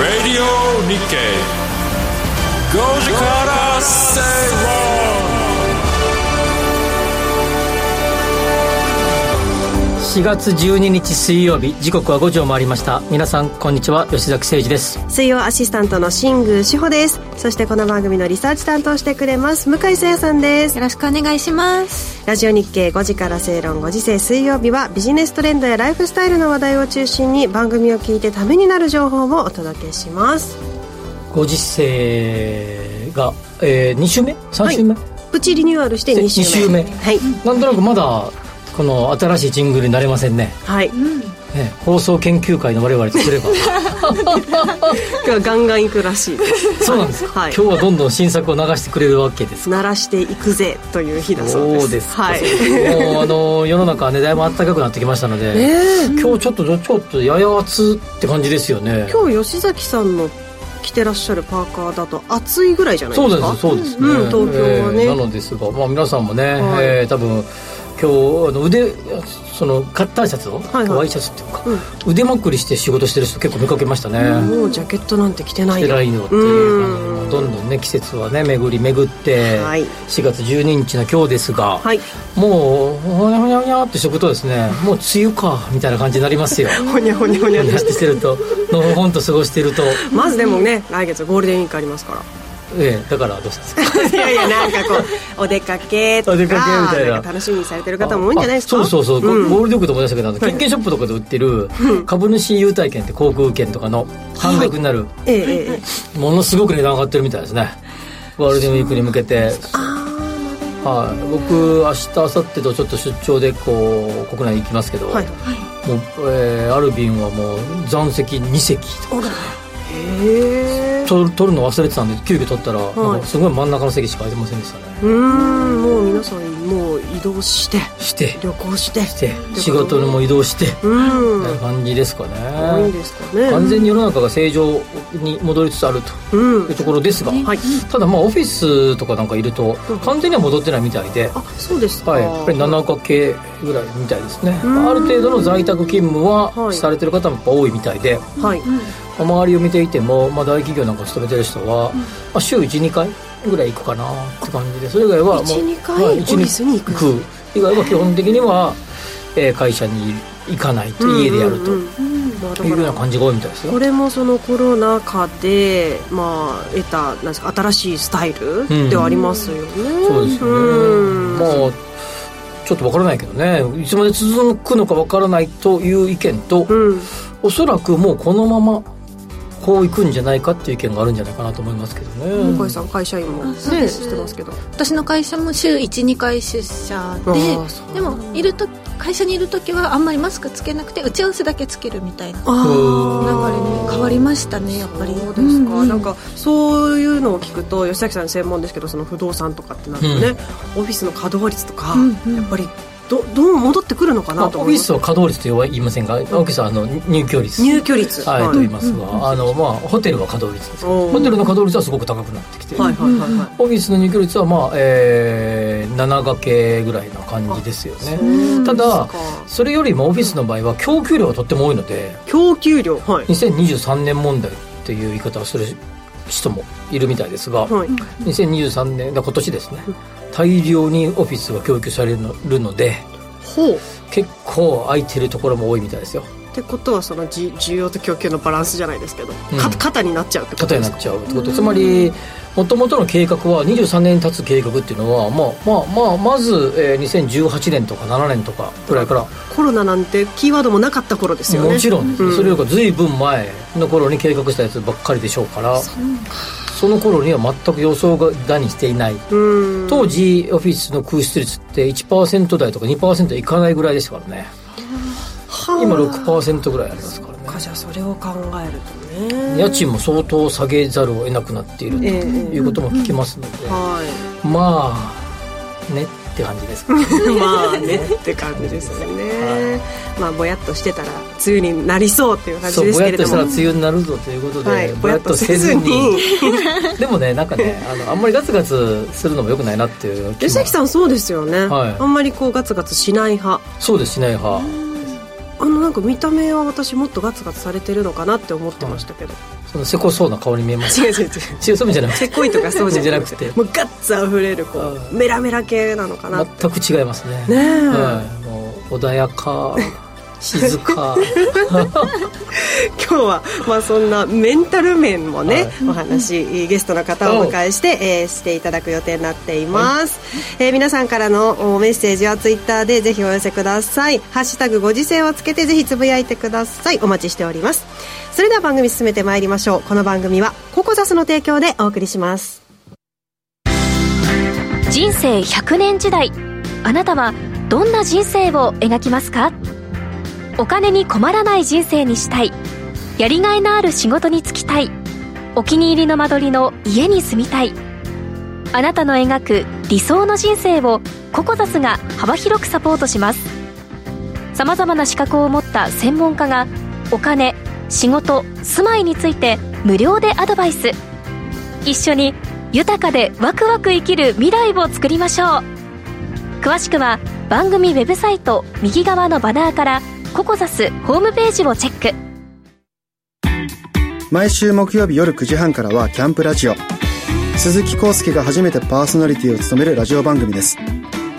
Radio Nikkei 5時から正 4月12日水曜日時刻は5時を回りました。皆さんこんにちは。吉崎誠二です。水曜アシスタントの新宮志保です。そしてこの番組のリサーチ担当してくれます向井誠也さんです。よろしくお願いします。ラジオ日経5時から正論5時制水曜日はビジネストレンドやライフスタイルの話題を中心に番組を聞いてためになる情報をお届けします。ご時世が、えー、2週目？3週目、はい、プチリニューアルして2週目 ,2 週目。はい。なんとなくまだこの新しいジングルになれませんね。はい、ね、放送研究会の我々とすれば。今日はガンガンいくらしい。そうなんです、はい、今日はどんどん新作を流してくれるわけです鳴らしていくぜという日だそうです。そうですはい、もうあの世の中はねだいぶ暖かくなってきましたので、今日ちょっとちょっとやや暑って感じですよね。今日吉崎さんの着てらっしゃるパーカーだと暑いぐらいじゃないですか？そうですそうですね、うん、東京はね、えー、なのですが、まあ、皆さんもね、はい、えー、多分今日あの腕そのカッターシャツを、はいはい、ワイシャツっていうか、うん、腕まくりして仕事してる人結構見かけましたね、もうジャケットなんて着てないよ。着てないよっていう感じどんどんね季節はね巡り巡って、はい、4月12日の今日ですが、はい、もうほにゃほにゃほにゃってしておくとですねもう梅雨かみたいな感じになりますよ。ほにゃほにゃほにゃって してるとのほほんと過ごしてると。まずでもね来月ゴールデンウィークありますからええ、だからどうしたんですか？いやいやなんかこうお出かけとかお出かけみたいな。楽しみにされてる方も多いんじゃないですか？そうそうそう、うん、ゴールデンウィークと思いましたけど券券ショップとかで売ってる株主優待券って航空券とかの半額になる、はい、ええものすごく値段上がってるみたいですね。ゴールデンウィークに向けて。はい、僕明日明後日とちょっと出張でこう国内行きますけど、はい、もう、えー、ある便はもう残席2席とか取るの忘れてたんで急遽取ったら、はい、すごい真ん中の席しか空いてませんでしたね。うんもう皆さんもう移動して。して。旅行して。して。仕事にも移動して。うん。みたいな感じですかね。多いですかね。完全に世の中が正常に戻りつつあると。いうところですが、うんはい、ただまあオフィスとかなんかいると完全には戻ってないみたいで、あそうですか、はい、やっぱり7日系ぐらいみたいですね。ある程度の在宅勤務はされてる方もやっぱ多いみたいで。はい、周りを見ていても、まあ、大企業なんか勤めてる人は、まあ、週12回ぐらい行くかなって感じでそれ以外はもう12回、はい、オフィスに行く以外は基本的には、えー、会社に行かないと家でやると。いうような感じが多いみたいですよ。これもそのコロナ禍で、まあ、得たなんですか新しいスタイルではありますよね、うん、そうですよね、まあちょっとわからないけどね。いつまで続くのかわからないという意見と、うん、おそらくもうこのままこういくんじゃないかっていう意見があるんじゃないかなと思いますけどね。向井さん会社員もねしてますけど。私の会社も週12回出社ででもいると会社にいる時はあんまりマスクつけなくて打ち合わせだけつけるみたいな流れに変わりましたねやっぱり。そうですか、うんうん、なんかそういうのを聞くと吉崎さん専門ですけどその不動産とかってなるとね、うん、オフィスの稼働率とか、うんうん、やっぱりどどう戻ってくるのかなとオフィスは稼働率とは言いませんが、オフィスはあの入居率。入居率。はい、と言いますが、あのまあホテルは稼働率ですホテルの稼働率はすごく高くなってきて、オフィスの入居率はまあ、えー、7掛けぐらいな感じですよね。ただそれよりもオフィスの場合は供給量がとっても多いので供給量？はい。2023年問題っていう言い方をする人もいるみたいですが、はい、2023年だ今年ですね、大量にオフィスが供給されるのでほう。結構空いてるところも多いみたいですよ。ってことはその需要と供給のバランスじゃないですけど、うん、肩になっちゃうってことですか？肩になっちゃうってこと。つまりもともとの計画は23年経つ計画っていうのは、まあまあまあ、まず、えー、2018年とか7年とかぐらいからコロナなんてキーワードもなかった頃ですよね。もちろん、うん、それよりかずいぶん前の頃に計画したやつばっかりでしょうから。その頃には全く予想がだにしていない。当時オフィスの空室率って1%台とか2%いかないぐらいですからね。今6%ぐらいありますからね。じゃあそれを考えるとね。家賃も相当下げざるを得なくなっているということも聞きますので、まあねって感じです まあね。って感じですよね、はい、まあぼやっとしてたら梅雨になりそうっていう感じですけれども。ぼやっとしたら梅雨になるぞということで、はい、ぼやっとせずに。でもねなんかね あのあんまりガツガツするのもよくないなっていう吉崎さんそうですよね、はい、あんまりこうガツガツしない派。そうですしない派。あのなんか見た目は私もっとガツガツされてるのかなって思ってましたけど、そのせこそうな顔に見えます違う違う違う。違うそうじゃなくて。せこいとかそうじゃなくて。もうガッツあふれるこうメラメラ系なのかな全く違いますね。ねえ、はい、もう穏やか静か。今日は、まあ、そんなメンタル面もね、はい、お話ゲストの方をお迎えして、えー、していただく予定になっています、はい、えー、皆さんからのメッセージはツイッターでぜひお寄せください「ハッシュタグご時世」をつけてぜひつぶやいてください。お待ちしております。それでは番組進めてまいりましょう。この番組はココザスの提供でお送りします。人生100年時代。あなたはどんな人生を描きますか？お金に困らない人生にしたい。やりがいのある仕事に就きたい。お気に入りの間取りの家に住みたい。あなたの描く理想の人生をココザスが幅広くサポートします。さまざまな資格を持った専門家がお金仕事住まいについて無料でアドバイス。一緒に豊かでワクワク生きる未来を作りましょう。詳しくは番組ウェブサイト右側のバナーからココザスホームページをチェック。毎週木曜日夜9時半からはキャンプラジオ。鈴木康介が初めてパーソナリティを務めるラジオ番組です。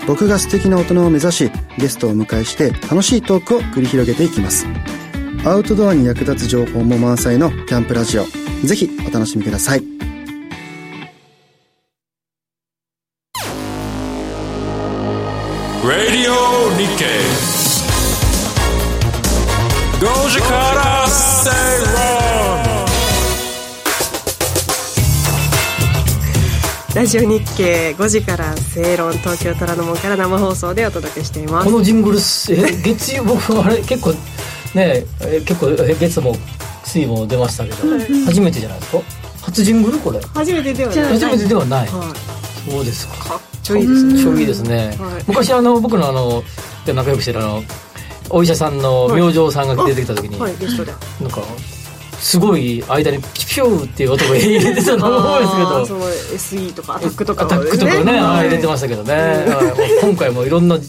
僕が素敵な大人を目指しゲストをお迎えして楽しいトークを繰り広げていきます。アウトドアに役立つ情報も満載のキャンプラジオ。ぜひお楽しみください。ジオ日経5時から正論東京虎ノ門から生放送でお届けしています。このジングルえ月曜僕あれ結構ね結構月も水も出ましたけど、はい、初めてじゃないですか？初ジングルこれ。初めてではない。初めてではない、はい、そうですか。かっちょいいですね。ちょいいですね、はい、昔あの僕のあの仲良くしてるあのお医者さんの明星さんが出てきた時に、はい、ゲストで。なんかすごい間にピピューっていう音が入れてたと思うんですけど。その SE とかアタックとか、ね、アタックとかね、入れてましたけどね、今回もいろんな今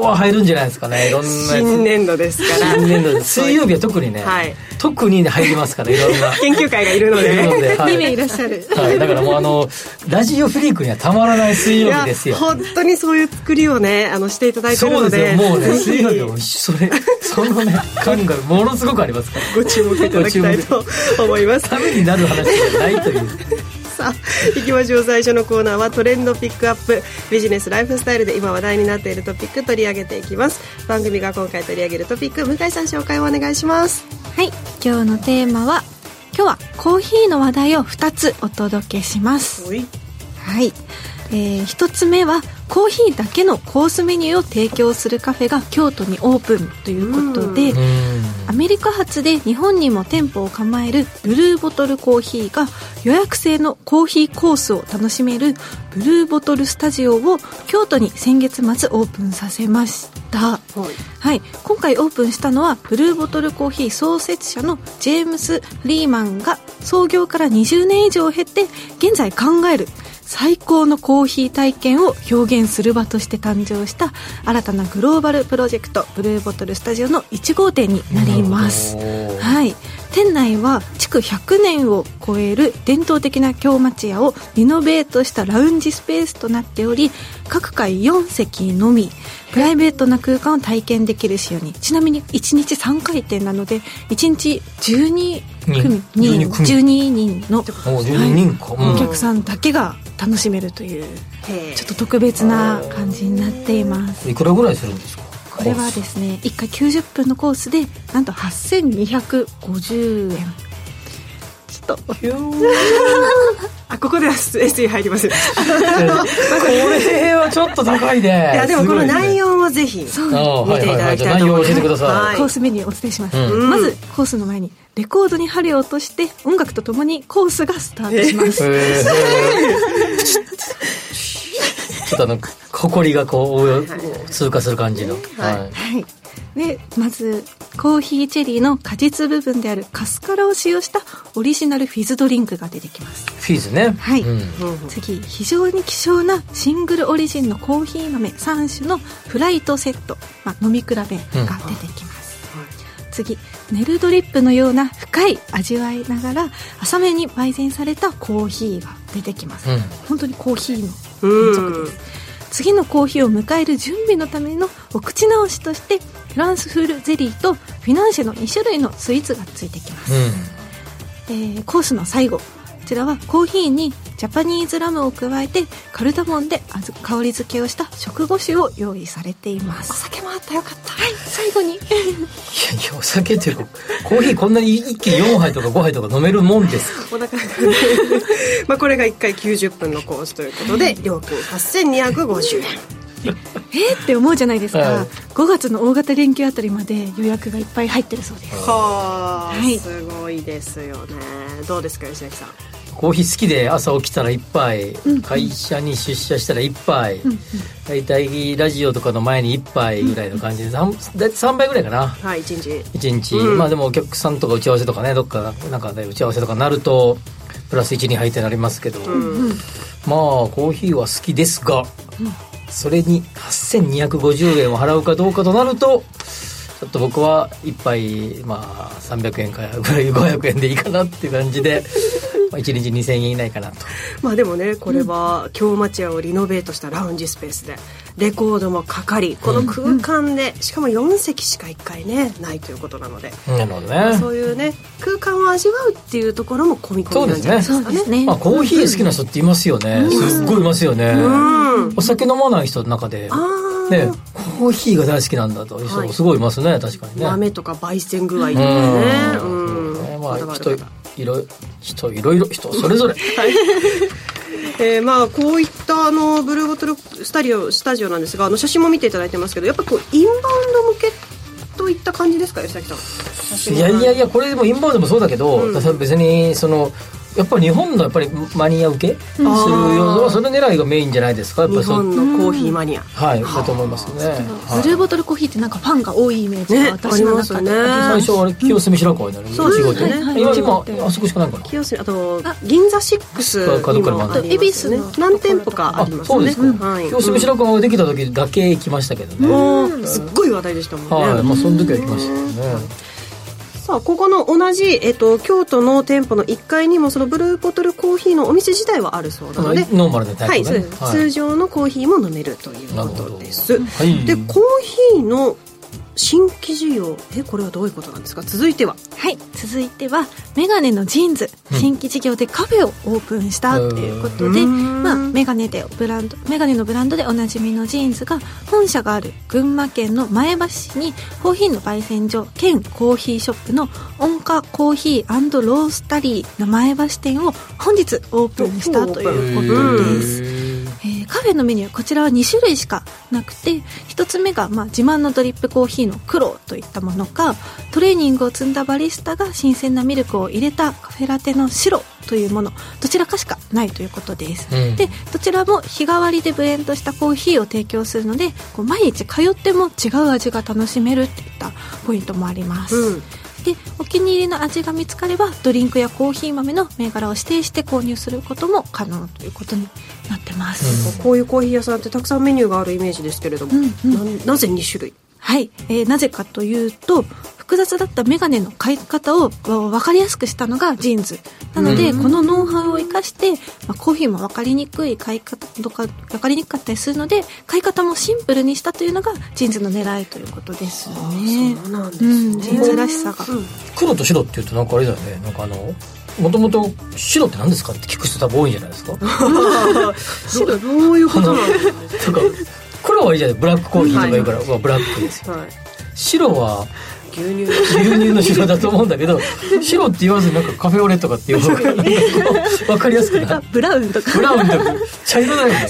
日は入るんじゃないですかね。いろんな新年度ですから。新年度水曜日は特にね、はい、特に、ね、入りますからいろんな。研究会がいるので。いるので、はい、2名いらっしゃる、はい、だからもうあのラジオフリークにはたまらない水曜日ですよ。本当にそういう作りをねあのしていただいてるので。そうですよ。もうね水曜日はそれ そのね感がものすごくありますから。ご注目いただきたいと思います。ためになる話じゃないという。さあ行きましょう。最初のコーナーはトレンドピックアップビジネスライフスタイルで今話題になっているトピック取り上げていきます。番組が今回取り上げるトピック向井さん紹介をお願いします。はい今日のテーマは今日はコーヒーの話題を2つお届けします。はい、えー、1つ目はコーヒーだけのコースメニューを提供するカフェが京都にオープンということでアメリカ発で日本にも店舗を構えるブルーボトルコーヒーが予約制のコーヒーコースを楽しめるブルーボトルスタジオを京都に先月末オープンさせました、はい、はい、今回オープンしたのはブルーボトルコーヒー創設者のジェームス・リーマンが創業から20年以上を経て現在考える最高のコーヒー体験を表現する場として誕生した新たなグローバルプロジェクトブルーボトルスタジオの1号店になります。はい。店内は築100年を超える伝統的な京町屋をリノベートしたラウンジスペースとなっており各階4席のみプライベートな空間を体験できる仕様に。ちなみに1日3回転なので1日12組人12人の、はい、お客さんだけが楽しめるというちょっと特別な感じになっています。いくらぐらいするんですか？これはですね1回90分のコースでなんと8250円。ちょっと。あここでは SE 入りますこれはちょっと高いでいやでもこの内容をぜひ見ていただきたいと思います、コースメニューお伝えします、うん、まずコースの前にレコードに針を落として音楽とともにコースがスタートします、ちょっとあの香埃がこう、はいはい、通過する感じの、はい、はい。でまずコーヒーチェリーの果実部分であるカスカラを使用したオリジナルフィズドリンクが出てきます。フィズね。はい、うん、次非常に希少なシングルオリジンのコーヒー豆3種のフライトセット、まあ、飲み比べが出てきます、うん、次ネルドリップのような深い味わいながら浅めに焙煎されたコーヒーが出てきます、うん、本当にコーヒーの連続です。次のコーヒーを迎える準備のためのお口直しとしてフランスフールゼリーとフィナンシェの2種類のスイーツがついてきます、うん、えー、コースの最後。こちらはコーヒーにジャパニーズラムを加えてカルダモンで香り付けをした食後酒を用意されています。お酒もあったよかった。はい最後に。いやいやお酒っていうかコーヒーこんなに一気に4杯とか5杯とか飲めるもんです。お 腹まあこれが1回90分のコースということで料金8250円。えー、って思うじゃないですか、はい、5月の大型連休あたりまで予約がいっぱい入ってるそうです。はあ、はい、すごいですよね。どうですか吉崎さん？コーヒー好きで朝起きたら1杯、うん、会社に出社したら1杯、うん、大体ラジオとかの前に1杯ぐらいの感じで 3, 3杯ぐらいかな。はい1日。1日、うん、まあでもお客さんとか打ち合わせとかねどっかなんかで打ち合わせとかなるとプラス12杯ってなりますけど、まあコーヒーは好きですが、それに8250円を払うかどうかとなるとちょっと僕は1杯まあ300円かぐらい500円でいいかなっていう感じでまあ、1日2000円以内かなと。まあでもねこれは京町屋をリノベートしたラウンジスペースでレコードもかかりこの空間で、しかも4席しか1回ねないということなので。なるほどね。そういうね空間を味わうっていうところも込み込みなんじゃないですかね。ね、まあ、コーヒー好きな人っていますよね、すっごいいますよね、お酒飲まない人の中でね、コーヒーが大好きなんだという人もすごいいますね、確かにね。豆とか焙煎具合とかね。うん、まあ人いろ人いろいろ人それぞれ、はい。えー、まあこういったあのブルーボトルスタジオスタジオなんですがあの写真も見ていただいてますけどやっぱこうインバウンド向けといった感じですか吉崎さん。いやいやいやこれでもインバウンドもそうだけど、うん、別にそのやっぱり日本のやっぱりマニア受けするようなそれ狙いがメインじゃないですかやっぱ日本のコーヒーマニア。はいだと思いますね。ブルーボトルコーヒーってなんかファンが多いイメージが私の中で、最初あれ清澄白河になるそうですね。今あそこしかないかな。清澄あと銀座シックスにもあ恵比寿の何店舗かありますね。そうですか。清澄白河ができた時だけ行きましたけどね。すっごい話題でしたもんね。はい。まあその時は行きましたねさあここの同じ、えっと、京都の店舗の1階にもそのブルーボトルコーヒーのお店自体はあるそうなのでノーマルでタイプ、ね、はい、通常のコーヒーも飲めるということです、はい、でコーヒーの新規事業えこれはどういうことなんですか？続いては。はい。続いてはメガネの JINS、うん、新規事業でカフェをオープンしたということで、まあ、メガネでブランドメガネのブランドでおなじみの JINS が本社がある群馬県の前橋市にコーヒーの焙煎所兼コーヒーショップの音カコーヒーロースタリーの前橋店を本日オープンしたということです。えー、カフェのメニューこちらは2種類しかなくて1つ目が、まあ、自慢のドリップコーヒーの黒といったものかトレーニングを積んだバリスタが新鮮なミルクを入れたカフェラテの白というもの。どちらかしかないということです、うん、でどちらも日替わりでブレンドしたコーヒーを提供するのでこう毎日通っても違う味が楽しめるといったポイントもあります、うんでお気に入りの味が見つかればドリンクやコーヒー豆の銘柄を指定して購入することも可能ということになってます、うん、こういうコーヒー屋さんってたくさんメニューがあるイメージですけれども、うんうん、ななぜ2種類？はい、えー、なぜかというと複雑だったメガネの買い方を分かりやすくしたのが JINS。なので、このノウハウを生かして、まあ、コーヒーも分かりにくい買い方とか分かりにくかったりするので買い方もシンプルにしたというのが JINS の狙いということですよね。そうなんですね、うん、 JINS らしさが、黒と白っていうとなんかあれだよね。なんかあのもともと白って何ですかって聞く人多分多いんじゃないですか？白どういうことなんですか黒はいいじゃないブラックコーヒーとか言うから、はい、ブラックですよ、はい、白は牛乳。牛乳の白だと思うんだけど 白って言わずになんかカフェオレとかっていう方が 分かりやすくないブラウンとか。ブラウンとか。茶色だよね。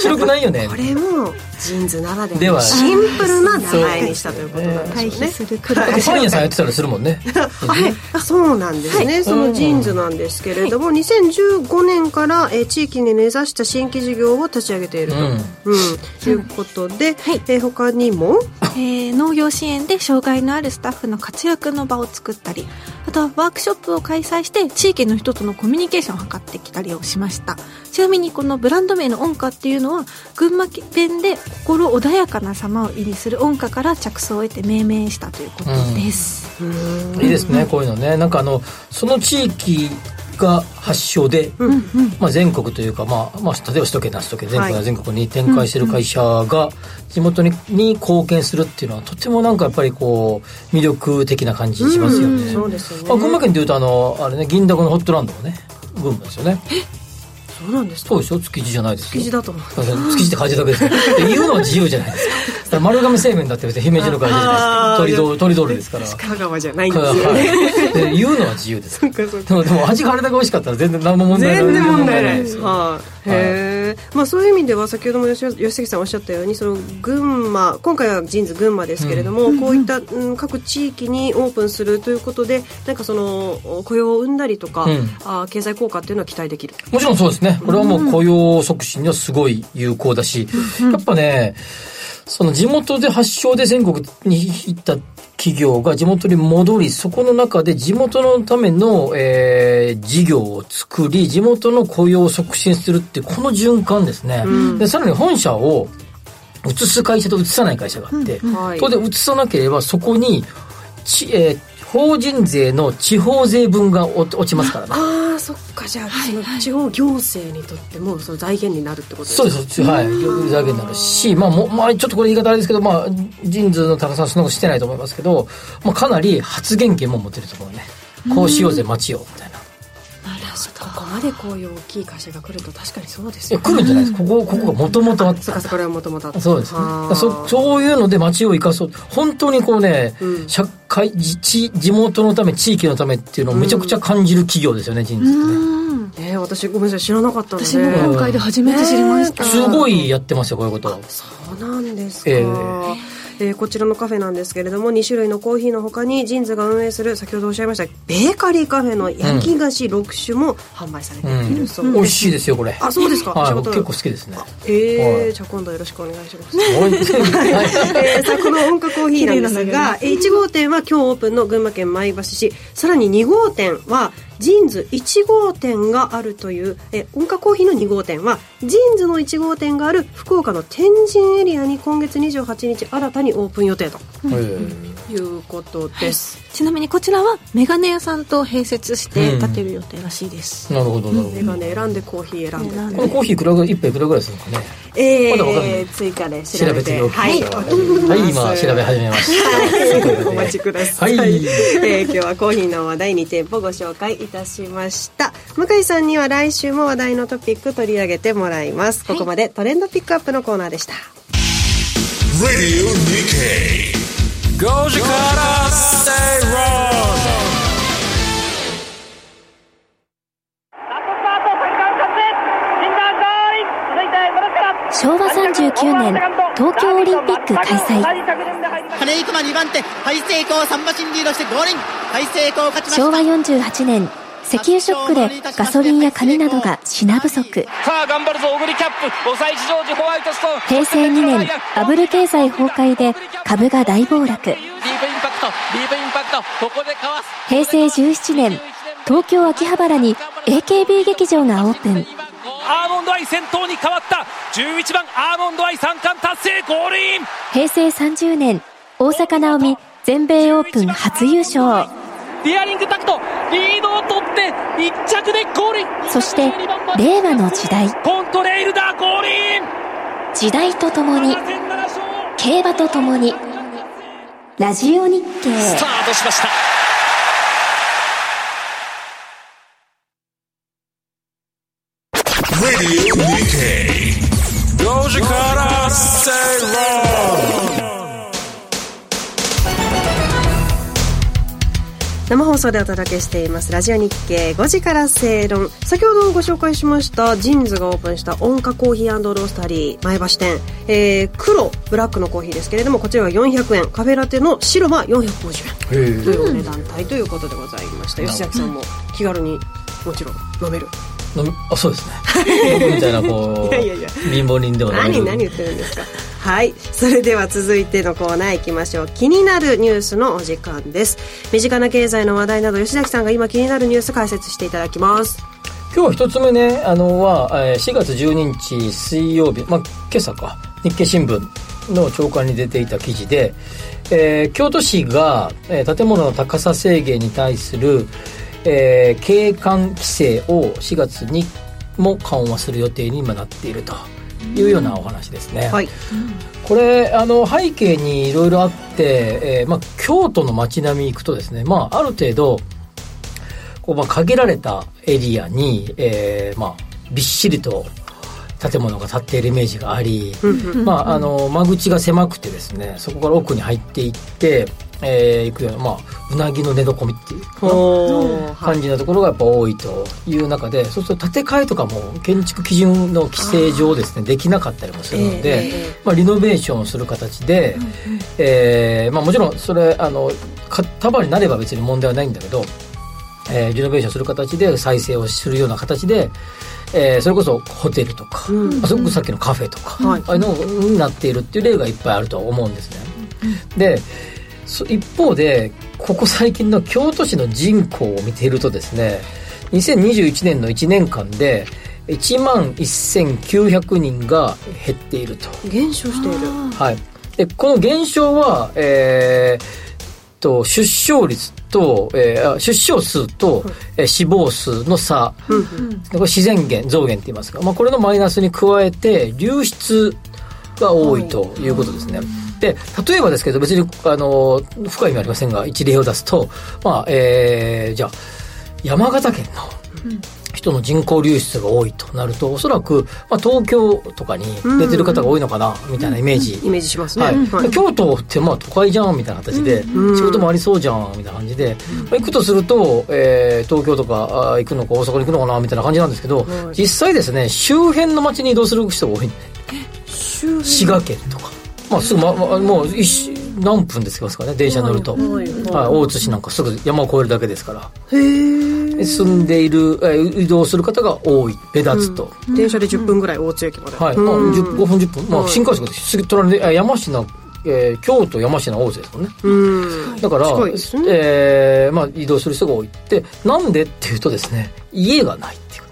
白くないよね。これもジーンズならでは。シンプルな名前にしたということなんですね。するパン屋さんやってたりするもんね。はい。そうなんですね、そのジーンズなんですけれども、2015年から、え地域に根ざした新規事業を立ち上げていると、うん。いうことで、はい。え他にも、えー、農業支援で障害のあるスタタッフの活躍の場を作ったりあとはワークショップを開催して地域の人とのコミュニケーションを図ってきたりをしました。ちなみにこのブランド名の音歌っていうのは群馬弁で心穏やかな様を意味する音歌から着想を得て命名したということです、うん、いいですねこういうのね。なんかあのその地域が発祥で、うんうん、まあ、全国というか、まあまあ、例えば首都圏な首都圏全国や全国に展開している会社が地元にに貢献するっていうのはとてもなんかやっぱりこう魅力的な感じしますよね。そうですね。まあ、群馬県でいうとあのあれね銀だこのホットランドもね群馬ですよね。そうなんですそうでしょ築地じゃないです築地だと思う。築地って書いてだけ です言うのは自由じゃないですか。丸亀製麺だって別に姫路の会社じゃないですかトリドールですから。香川じゃないんですよね、はい、言うのは自由です。でもでも味があれだけ美味しかったら全然何も問題ない。全然問題ない。ですはい、へえ、まあ、そういう意味では先ほども吉吉崎さんおっしゃったようにその群馬今回はジーンズ群馬ですけれども、うん、こういった、うん、各地域にオープンするということでなんかその雇用を生んだりとか、うん、あ経済効果っていうのは期待できる。もちろんそうですね。これはもう雇用促進にはすごい有効だし、やっぱね、その地元で発祥で全国に行った企業が地元に戻り、そこの中で地元のための、えー、事業を作り、地元の雇用を促進するってこの循環ですね。うん、で、さらに本社を移す会社と移さない会社があって、うんはい、当然移さなければそこに、ちえー、法人税の地方税分が落ちますからね。ああそっか。じゃあ、はいはい、その地方行政にとってもその財源になるってことですかそうですはい。財源になるしまあも、まあ、ちょっとこれ言い方あれですけどまあ人数の高さはそんなことしてないと思いますけど、まあ、かなり発言権も持てるところね。こうしようぜ町をみたいなここまでこういう大きい会社が来ると確かにそうですよ、ね、来るんじゃないですか？ここここがもともとあったそうかこれはもともとあったそうです、ね、そそういうので町を生かそう。本当にこうね、うん、社会地地元のため地域のためっていうのをめちゃくちゃ感じる企業ですよね人事ってね。えー、私ごめんなさい知らなかったので。私も今回で初めて知りました、すごいやってますよこういうこと。そうなんですか、えーえー、こちらのカフェなんですけれども2種類のコーヒーのほかにジンズが運営する先ほどおっしゃいましたベーカリーカフェの焼き菓子6種も販売されている。そうです、うん、美味しいですよこれ。あそうですか、はい、結構好きですね。えー、はい、じゃあ今度よろしくお願いします。えー、さあこの ONCA COFFEEなんですが1号店は今日オープンの群馬県前橋市。さらに2号店は JINS1号店があるというえ ONCA COFFEEの2号店は JINSの1号店がある福岡の天神エリアに今月28日新たにオープン予定と、いうことです、はい、ちなみにこちらはメガネ屋さんと併設して建てる予定らしいです、うん、なるほどなるほど。メガネ選んでコーヒー選んで。このコーヒーいくらぐらい1杯いくらぐらいするのかね。えー、まだ追加で調べてはい、はい、今調べ始めました、お待ちください、はい、えー、今日はコーヒーの話題2店舗ご紹介いたしました。向井さんには来週も話題のトピック取り上げてもらいます。ここまでトレンドピックアップのコーナーでした。Radio Nikkei 5時からステイロード昭和39年東京オリンピック開催。金井熊2番手大成功3馬身リードしてゴールイン。大成功勝ちました。昭和48年石油ショックでガソリンや紙などが品不足。平成2年バブル経済崩壊で株が大暴落。ディープインパクトディープインパクト。ここでかわす。平成17年東京秋葉原に AKB 劇場がオープン。アーモンドアイ先頭に変わった。11番アーモンドアイ三冠達成ゴールイン平成30年大坂なおみ全米オープン初優勝デアリングタクト。リードを取って1着でゴール。インそして令和の時代。コントレイルダーゴールイン。時代とともに競馬とともにラジオ日経。スタートしました。Radio Nikkei 5時から正論生放送でお届けしています。ラジオ日経5時から正論。先ほどご紹介しましたジンズがオープンした音花コーヒーロースタリー前橋店、えー、黒ブラックのコーヒーですけれどもこちらは400円。カフェラテの白は450円。というお値段帯ということでございました。吉崎さんも気軽にもちろん飲めるあそうですね。僕みたいなこういやいやいや。貧乏人ではない何何言ってるんですか。はい。それでは続いてのコーナーいきましょう。気になるニュースのお時間です。身近な経済の話題など吉崎さんが今気になるニュース解説していただきます。今日一つ目ねあのは4月12日水曜日、まあ、今朝か。日経新聞の朝刊に出ていた記事で、えー、京都市が、えー、建物の高さ制限に対する、えー、景観規制を4月にも緩和する予定に今なっているというようなお話ですね。はい、これあの背景にいろいろあって、えーまあ、京都の街並み行くとですね、まあ、ある程度こう、まあ、限られたエリアに、えーまあ、びっしりと建物が建っているイメージがあり、まあ、あの間口が狭くてですねそこから奥に入っていってえー、行くような、まあ、うなぎの寝床みっていう感じのところがやっぱ多いという中で、そうすると建て替えとかも建築基準の規制上ですねできなかったりもするので、えー、まあ、リノベーションをする形で、うん、えー、まあ、もちろんそれあの束になれば別に問題はないんだけど、えー、リノベーションする形で再生をするような形で、えー、それこそホテルとか、うん、あそこさっきのカフェとか、はい、ああいうのになっているっていう例がいっぱいあると思うんですね。で一方でここ最近の京都市の人口を見ているとですね2021年の1年間で1万1900人が減っていると。減少している。はい。でこの減少はえー、と出生率と、えー、出生数と、えー、死亡数の差、うん、これ自然減増減って言いますか、まあ、これのマイナスに加えて流出が多いということですね、はいで、例えばですけど、別に、あの、深い意味ありませんが、一例を出すと、まあ、えー、じゃあ、山形県の、人の人口流出が多いとなるとおそらく、まあ、東京とかに出てる方が多いのかな、みたいなイメージ、イメージしますね、はい、京都ってまあ都会じゃんみたいな形で、仕事もありそうじゃんみたいな感じで、まあ、行くとすると、えー、東京とか行くのか大阪に行くのかなみたいな感じなんですけど、実際ですね周辺の街に移動する人が多いんで滋賀県とかまあ、すぐ、ま、ま、もう一何分で着きますかね電車乗ると、はい、はい、大津市なんかすぐ山を越えるだけですから。へえ住んでいる、え移動する方が多い目立つと、うん、電車で10分ぐらい大津駅まで、はい、まあ、5分10分、まあ、新幹線ですぐ隣で山科えー、京都山科大津ですもんね。うん。だから、ね、えー、まあ、移動する人が多いって。なんでっていうとですね家がないっていうね。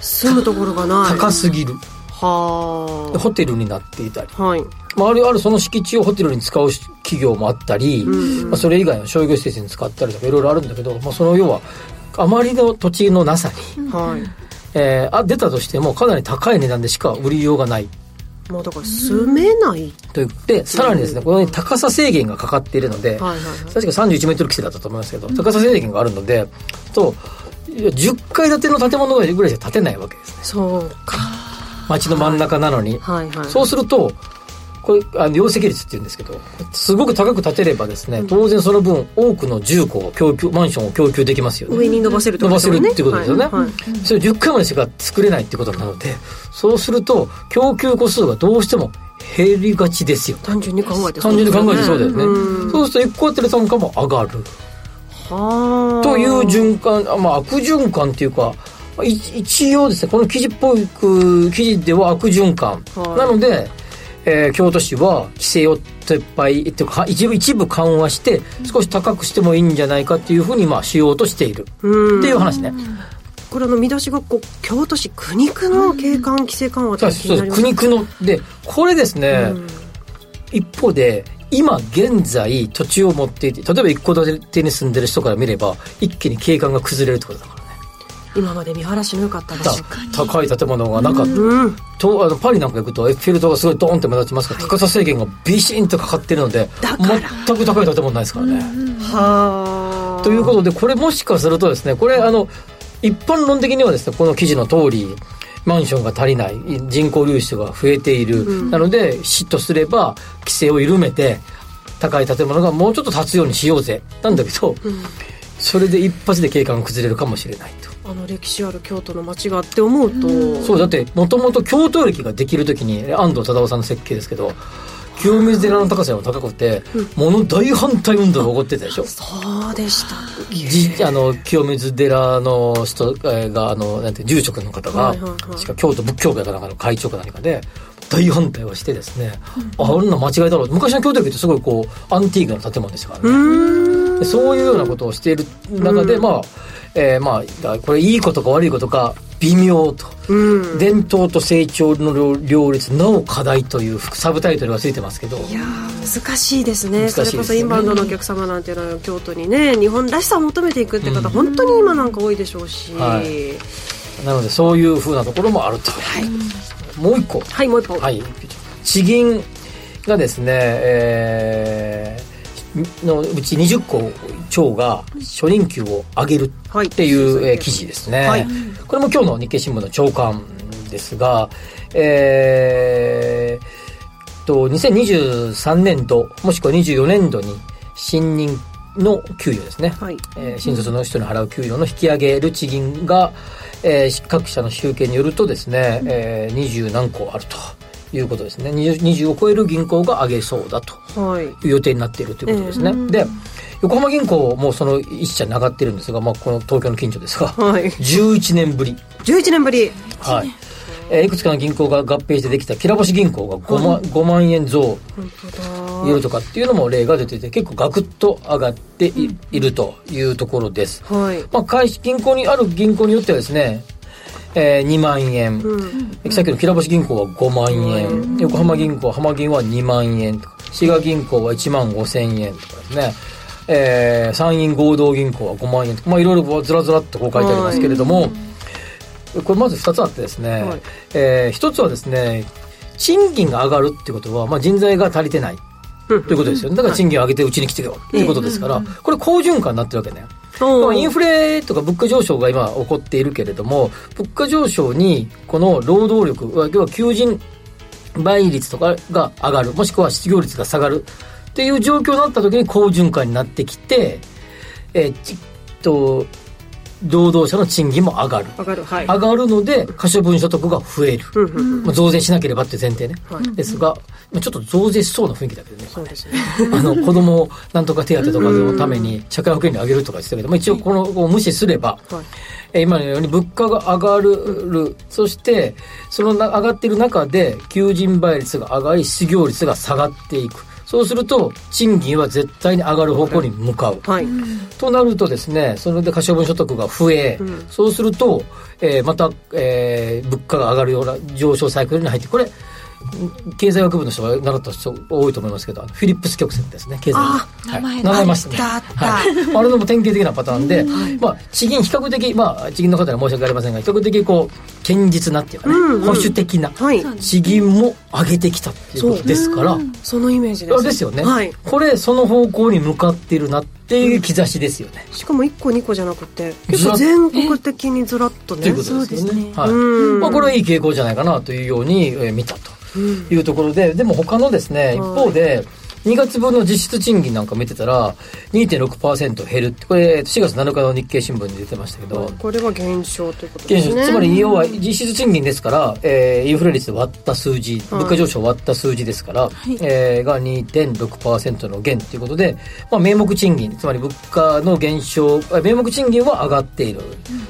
住むところがない。高すぎる。はホテルになっていたり、はい、まあ、あるあるその敷地をホテルに使う企業もあったり、うん、まあ、それ以外の商業施設に使ったりとかいろいろあるんだけど、まあ、その要はあまりの土地のなさに、はい、えー、あ出たとしてもかなり高い値段でしか売りようがない。もうだから住めない。と言ってさらにですねこの高さ制限がかかっているので、はいはいはい、確か31メートル規制だったと思いますけど、高さ制限があるのでと10階建ての建物ぐらいじゃ建てないわけですね。そうか。街の真ん中なのに、はいはいはい、そうするとこれあの容積率っていうんですけどすごく高く建てればですね、当然その分多くの住戸を供給マンションを供給できますよね。上に伸ばせる伸ばせるっていうことですよね、はいはい、それ10回までしか作れないってことなのでそうすると供給個数がどうしても減りがちですよ。単純に考えて単純に考えてそうだよね。そうすると1戸当たり単価も上がる。という循環まあ悪循環っていうか一応ですねこの記事っぽい記事では悪循環、なのでえー、京都市は規制を撤廃っていうか一部一部緩和して少し高くしてもいいんじゃないかっていうふうにまあしようとしている。っていう話ね。これの見出しがこう京都市苦肉の景観規制緩和って気になります苦肉のでこれですね、一方で今現在土地を持っていて例えば一戸建てに住んでる人から見れば一気に景観が崩れるってことだから今まで見晴らしの良かった場所高い建物がなかった、うん、とあのパリなんか行くとエッフェル塔がすごいドーンって目立ちますから、はい、高さ制限がビシンとかかってるので全く高い建物ないですからね。はあ。ということでこれもしかするとですねこれあの一般論的にはですねこの記事の通りマンションが足りない人口流出が増えている、うん、なので市とすれば規制を緩めて高い建物がもうちょっと建つようにしようぜ。なんだけど、うん。それで一発で景観が崩れるかもしれないとあの歴史ある京都の街がって思うと、うそうだってもともと京都駅ができる時に安藤忠雄さんの設計ですけど清水寺の高さが高くて、うん、もの大反対運動が起こってたでしょ？そうでしたじあの清水寺の人があのなんて住職の方が、はいはいはい、しか京都仏教会かなんかの会長か何かで大反対をしてですね、うん、ああんな間違いだろう。昔の京都駅ってすごいこうアンティークな建物ですからね。そういうようなことをしている中で、まあえー、まあこれいいことか悪いことか微妙と、うん、伝統と成長の両立なお課題というサブタイトルがついてますけど。いや難しいですね、ね、それこそインバウンドのお客様なんていうのは京都にね日本らしさを求めていくって方、うん、本当に今なんか多いでしょうし、はい、なのでそういうふうなところもあると、はい、もう一個。はいもう一個。はい。地銀がですね、えー、のうち20個町が初任給を上げるっていう、記事ですね、はい、これも今日の日経新聞の朝刊ですが、えー、と2023年度もしくは24年度に新任の給与ですね、はい。えー、新卒の人に払う給与の引き上げる地銀が、えー、各社の集計によるとですね、えー、20何個あると。いうことですね。20, 20を超える銀行が上げそうだと。い。う予定になっているということですね、で横浜銀行もその一社に上がってるんですが、まあ、この東京の近所ですが、はい、11年ぶり。11年ぶり。はい。えー、いくつかの銀行が合併してできたきらぼし銀行が 5, 万、はい、5万円増。いるとかっていうのも例が出てて結構ガクッと上がっていうん、いるというところです、はい。まあ、銀行にある銀行によってはですねえー、2万円、うん、さっきのきらぼし銀行は5万円、うん、横浜銀行浜銀は2万円とか。滋賀銀行は1万5千円とかですね。えー、参院合同銀行は5万円とか、まあ、いろいろずらずらっとこう書いてありますけれども、はい、これまず2つあってですね、はい、えー、1つはですね賃金が上がるってことは、まあ、人材が足りてないということですよね。だから賃金を上げてうちに来てよっていうことですから、これ好循環になってるわけね。インフレとか物価上昇が今起こっているけれども物価上昇にこの労働力要は求人倍率とかが上がるもしくは失業率が下がるっていう状況になった時に好循環になってきて、えー、っと労働者の賃金も上がる。上がる,、はい、上がるので可処分所得が増える、まあ、増税しなければっていう前提ね、はい、ですがちょっと増税しそうな雰囲気だけどねそうですね。あの子供なんとか手当とかのために社会保険料上げるとか言ってたけど、まあ、一応このを無視すれば、はい、今のように物価が上がるそしてその上がっている中で求人倍率が上がり失業率が下がっていくそうすると賃金は絶対に上がる方向に向かう、はい、となるとですねそれで可処分所得が増え、うん、そうすると、えー、また、えー、物価が上がるような上昇サイクルに入ってこれ経済学部の人が習った人多いと思いますけどフィリップス曲線ですね経済学名前、はい、ましたねはい、あれのも典型的なパターンで、うん、まあ、地銀比較的、まあ、地銀の方には申し訳ありませんが比較的こう堅実なっていうかね、うんうん、保守的な、はい、地銀も上げてきたっていうことですから。そのイメージです。ですよね、はい、これその方向に向かっているなっていう兆しですよね、しかも1個2個じゃなくて結構全国的にずらっとね。ということですよね、はい、まあ、これはいい傾向じゃないかなというように、えー、見たというところで、でも他のですね、一方で、2月分の実質賃金なんか見てたら2.6%減るって。これ4月7日の日経新聞に出てましたけど。これは減少ということですね。つまり要は実質賃金ですから、えー、インフレ率で割った数字物価上昇割った数字ですから、はい、えー、が2.6%の減ということで、まあ、名目賃金つまり物価の減少名目賃金は上がっている、うん、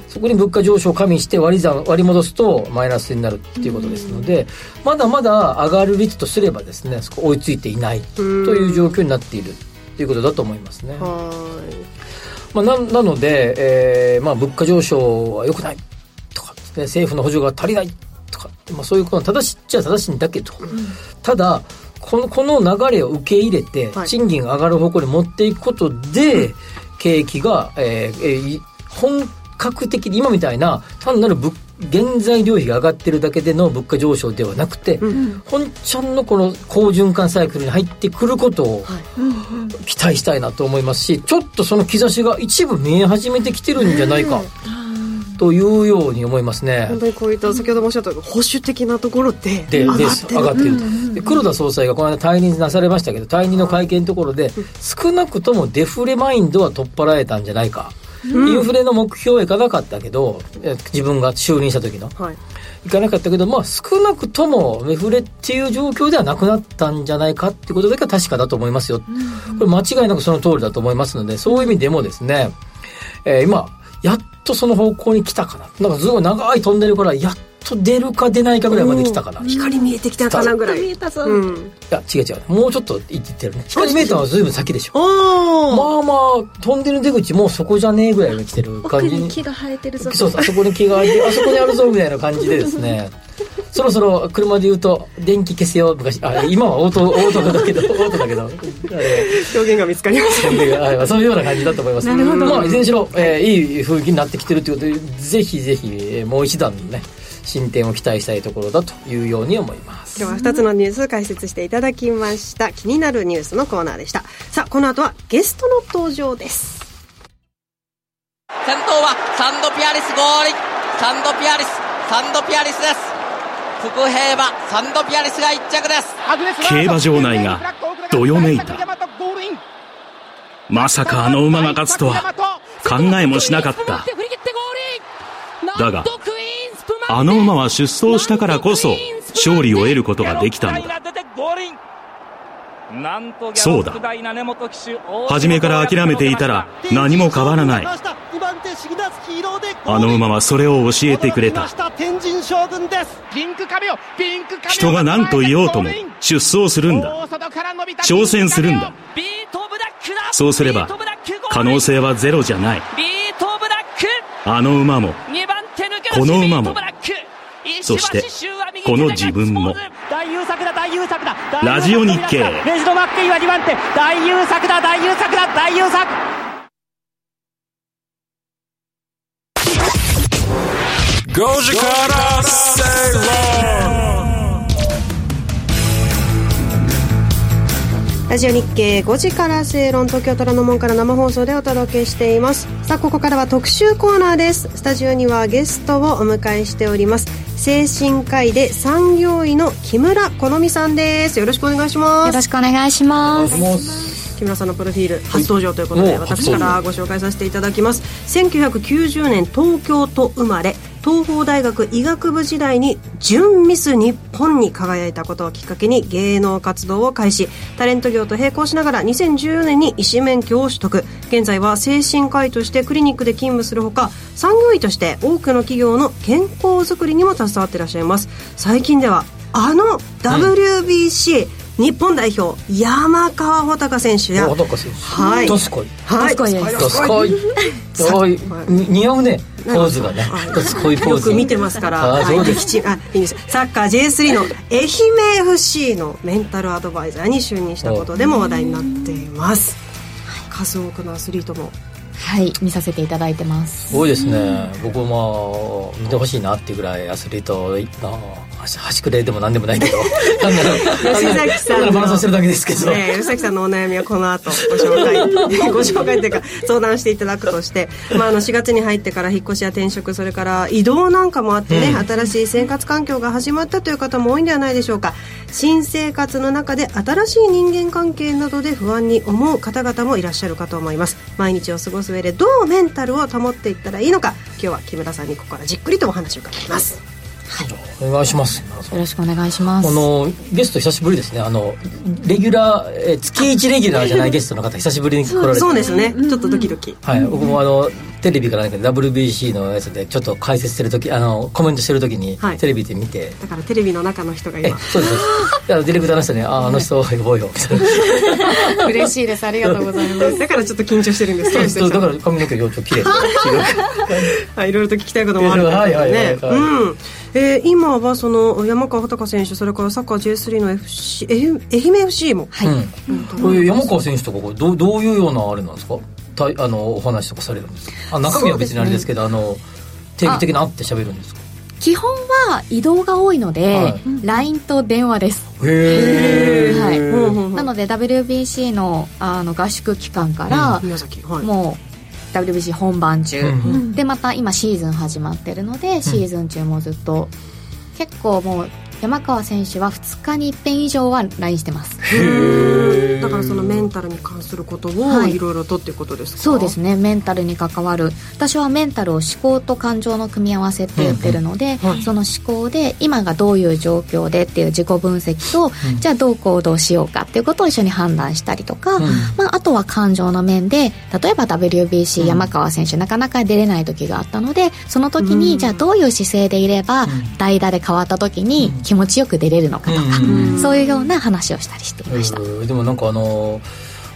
そこに物価上昇を加味して割り算割り戻すとマイナスになるっていうことですので、うん、まだまだ上がる率とすればですねそこ追いついていない、うんという状況になっているということだと思いますね。まあ、ななので、えーまあ、物価上昇は良くないとか、ね、政府の補助が足りないとか、まあ、そういうことは正しいっちゃ正しいんだけど、うん、ただこのこの流れを受け入れて、賃金が上がる方向に持っていくことで、はい、景気が、えーえー、本格的に今みたいな単なる物原材料費が上がってるだけでの物価上昇ではなくて、うん、本ちゃんのこの好循環サイクルに入ってくることを期待したいなと思いますしちょっとその兆しが一部見え始めてきてるんじゃないか。というように思いますね。本当にこういった先ほどもおっしゃった保守的なところで上がってる。上がっていると、で黒田総裁がこの間退任なされましたけど退任の会見のところで、少なくともデフレマインドは取っ払えたんじゃないか、うん、インフレの目標はいかなかったけど自分が就任した時の、はいいかなかったけど、まあ、少なくともメフレっていう状況ではなくなったんじゃないかっていうことだけは確かだと思いますよ。これ間違いなくその通りだと思いますので、そういう意味でもですね、えー、今、やっとその方向に来たかな。なんかすごい長いトンネルからやっと出るか出ないかぐらいまで来たかな、光見えてきたかなぐらい。見えたぞ、うん、いや違う違う。もうちょっと行ってるね。光見えたのは随分先でしょ。まあまあ飛んでる出口もうそこじゃねえぐらいに来てる感じに。木が生えてるぞ。そうあそこに木が生えてあそこにあるぞみたいな感じでですね。そろそろ車で言うと電気消せよ昔。あ今はオートオートだけど オートだけど。表現が見つかりません。そういうような感じだと思います。なるほど、まあ、いずれにしろ、えー、いい雰囲気になってきてるということでぜひぜひもう一段ね進展を期待したいところだというように思います。今日は2つのニュース解説していただきました。気になるニュースのコーナーでした。さあこの後はゲストの登場です。先頭はサンドピアリス合輪サンドピアリスサンドピアリスです。福平馬サンドピアリスが1着です。競馬場内がどよめいた。まさかあの馬が勝つとは考えもしなかった。だがあの馬は出走したからこそ勝利を得ることができたのだ。そうだ。初めから諦めていたら何も変わらない。あの馬はそれを教えてくれた。人が何と言おうとも出走するんだ。挑戦するんだ。そうすれば可能性はゼロじゃない。あの馬もこの馬もそしてこの自分も。ラジオ日経。レジド・マッケイは2番手大優作だ大優作だ大優作。5時から正論ラジオ日経5時から正論東京虎ノ門から生放送でお届けしています。さあここからは特集コーナーです。スタジオにはゲストをお迎えしております。精神科医で産業医の木村好美さんです。よろしくお願いします。よろしくお願いします木村さんのプロフィール初登場ということで、私からご紹介させていただきます。1990年東京都生まれ東邦大学医学部時代に準ミス日本に輝いたことをきっかけに芸能活動を開始。タレント業と並行しながら2014年に医師免許を取得。現在は精神科医としてクリニックで勤務するほか産業医として多くの企業の健康づくりにも携わっていらっしゃいます。最近ではあの WBC、うん日本代表山川穂高選手や。穂高選手。はい。どすこい。はい。どすこい。どい。似合うね。ポーズがね。どすこいポーズ。よく見てますから。あそうです。あいいです。サッカー J3 の愛媛 FC のメンタルアドバイザーに就任したことでも話題になっています。数多くのアスリートも。はい。見させていただいてます。すごいですね。僕も見てほしいなっていうぐらいアスリート端くれでも何でもないけど。吉崎さんの。してるだけですけど、ね、吉崎さんのお悩みはこの後ご紹介。ご紹介というか相談していただくとして、まあ、あの4月に入ってから引っ越しや転職それから移動なんかもあってね、うん、新しい生活環境が始まったという方も多いんではないでしょうか。新生活の中で新しい人間関係などで不安に思う方々もいらっしゃるかと思います。毎日を過ごす上でどうメンタルを保っていったらいいのか。今日は木村さんにここからじっくりとお話を伺いますはい、お願いします。よろしくお願いします。あのゲスト久しぶりですね。あのレギュラーえ月1レギュラーじゃないゲストの方久しぶりに来られて。そうですね、ちょっとドキドキ。はい。僕もあのテレビかなんかで WBC のやつでちょっと解説してる時あのコメントしてる時に、テレビで見て。だからテレビの中の人が今。そうです。ディレクターの人に「ああの人呼ぼうよ」みたいな。嬉しいです。ありがとうございます。だからちょっと緊張してるんです。そうだから髪の毛よちょっと綺麗 はいいろいろと聞きたいこともあるからね、はいはいはいはい、うんえー、今はその山川穂高選手それからサッカー J3 の FC 愛媛 FC も？はい、うん、山川選手とかどどういうようなあれなんですか？たあのお話とかされるんですか？あ中身は別にあれですけど、ね、あの定期的に会って喋るんですか？基本は移動が多いので、はい、LINE と電話です。へえ、はい、なので WBC のあの合宿期間から、うん。はい、もう WBC 本番中、うん、でまた今シーズン始まってるのでシーズン中もずっと、結構もう山川選手は2日に1遍以上は LINE してます。だからそのメンタルに関することをい。ろいろとっていうことですか、そうですね。メンタルに関わる。私はメンタルを思考と感情の組み合わせって言ってるので、うん。うん、その思考で今がどういう状況でっていう自己分析と、うん、じゃあどう行動しようかっていうことを一緒に判断したりとか、まあ、あとは感情の面で例えば WBC 山川選手なかなか出れない時があったのでその時にじゃあどういう姿勢でいれば代打で変わった時に気持ちよく出れるのかとか、そういうような話をしたりしていました。でもなんかあの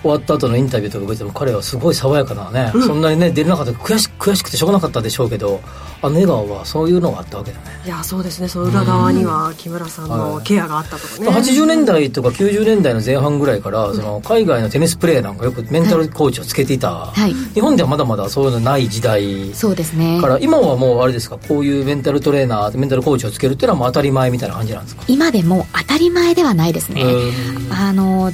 終わった後のインタビューとか見ても彼はすごい爽やかなね、うん、そんなにね出れなかった。悔し悔しくてしょうがなかったでしょうけどあの笑顔はそういうのがあったわけだね。いやそうですね。その裏側には木村さんのケアがあったとかね、はい、80年代とか90年代の前半ぐらいからその海外のテニスプレーなんかよくメンタルコーチをつけていた、はい、日本ではまだまだそういうのない時代そうですね。から今はもうあれですかこういうメンタルトレーナーメンタルコーチをつけるっていうのはもう当たり前みたいな感じなんですか？今でも当たり前ではないですね。あの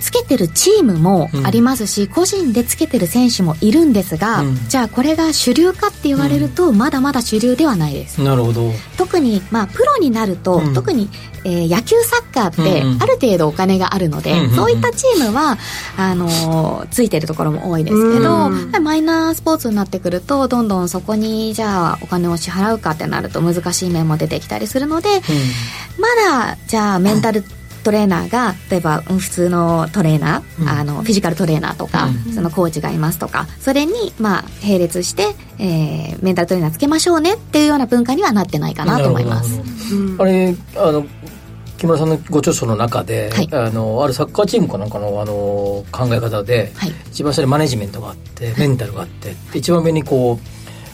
つけてるチームもありますし、うん、個人でつけてる選手もいるんですが、うん、じゃあこれが主流かって言われると、まだまだ主流ではないです。なるほど。特に、まあ、プロになると、特に、えー、野球サッカーってある程度お金があるので、そういったチームはあのー、ついてるところも多いですけど、マイナースポーツになってくるとどんどんそこにじゃあお金を支払うかってなると難しい面も出てきたりするので、まだじゃあメンタルトレーナーが例えば普通のトレーナー、うん、あのフィジカルトレーナーとか、うん、そのコーチがいますとかそれにまあ並列して、えー、メンタルトレーナーつけましょうねっていうような文化にはなってないかなと思います。あれあの木村さんのご著書の中で、はい、あのあるサッカーチームかなんかのあの考え方で、はい、一番下にマネジメントがあってメンタルがあって、一番目にこう、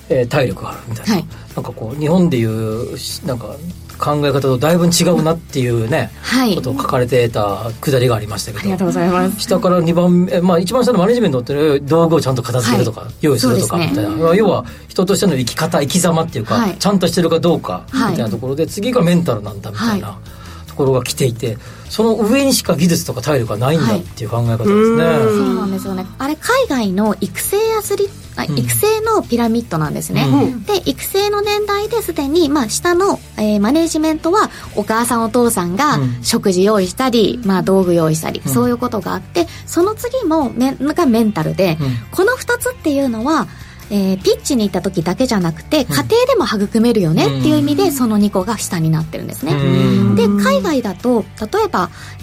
えー、体力があるみたいな、はい、なんかこう日本でいうなんか考え方とだいぶ違うなっていうね、はい、ことを書かれてたくだりがありましたけど。ありがとうございます。下から2番目、まあ、一番下のマネジメントって道具をちゃんと片付けるとか、はい、用意するとかみたいな、ね、要は人としての生き方生き様っていうか、はい、ちゃんとしてるかどうかみたいなところで、次がメンタルなんだみたいな。ところが来ていてその上にしか技術とか体力がないんだっていう考え方ですね、そうなんですよね。あれ海外の育成アスリート育成のピラミッドなんですね、うん、で育成の年代ですでに、まあ、下の、えー、マネジメントはお母さんお父さんが食事用意したり、まあ、道具用意したり、うん、そういうことがあってその次もメがメンタルで、この2つっていうのはえー、ピッチに行った時だけじゃなくて、家庭でも育めるよねっていう意味で、その2個が下になってるんですね。で、海外だと、例えば、え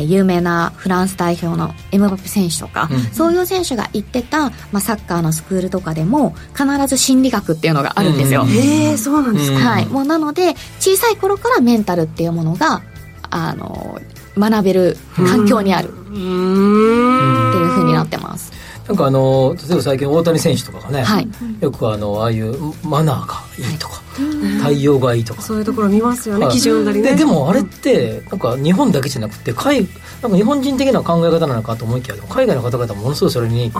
ー、有名なフランス代表のエムバペ選手とか、そういう選手が行ってた、まあ、サッカーのスクールとかでも、必ず心理学っていうのがあるんですよ。へえ、そうなんですか。はい。もうなので、小さい頃からメンタルっていうものが、あの、学べる環境にある。っていうふうになってます。なんかあの例えば最近大谷選手とかがね、はい、よくあのああいうマナーがいいとか、対応がいいとか。そういうところ見ますよね基準なりね。ででもあれってなんか日本だけじゃなくて海なんか日本人的な考え方なのかと思いきや海外の方々もものすごいそれに、ね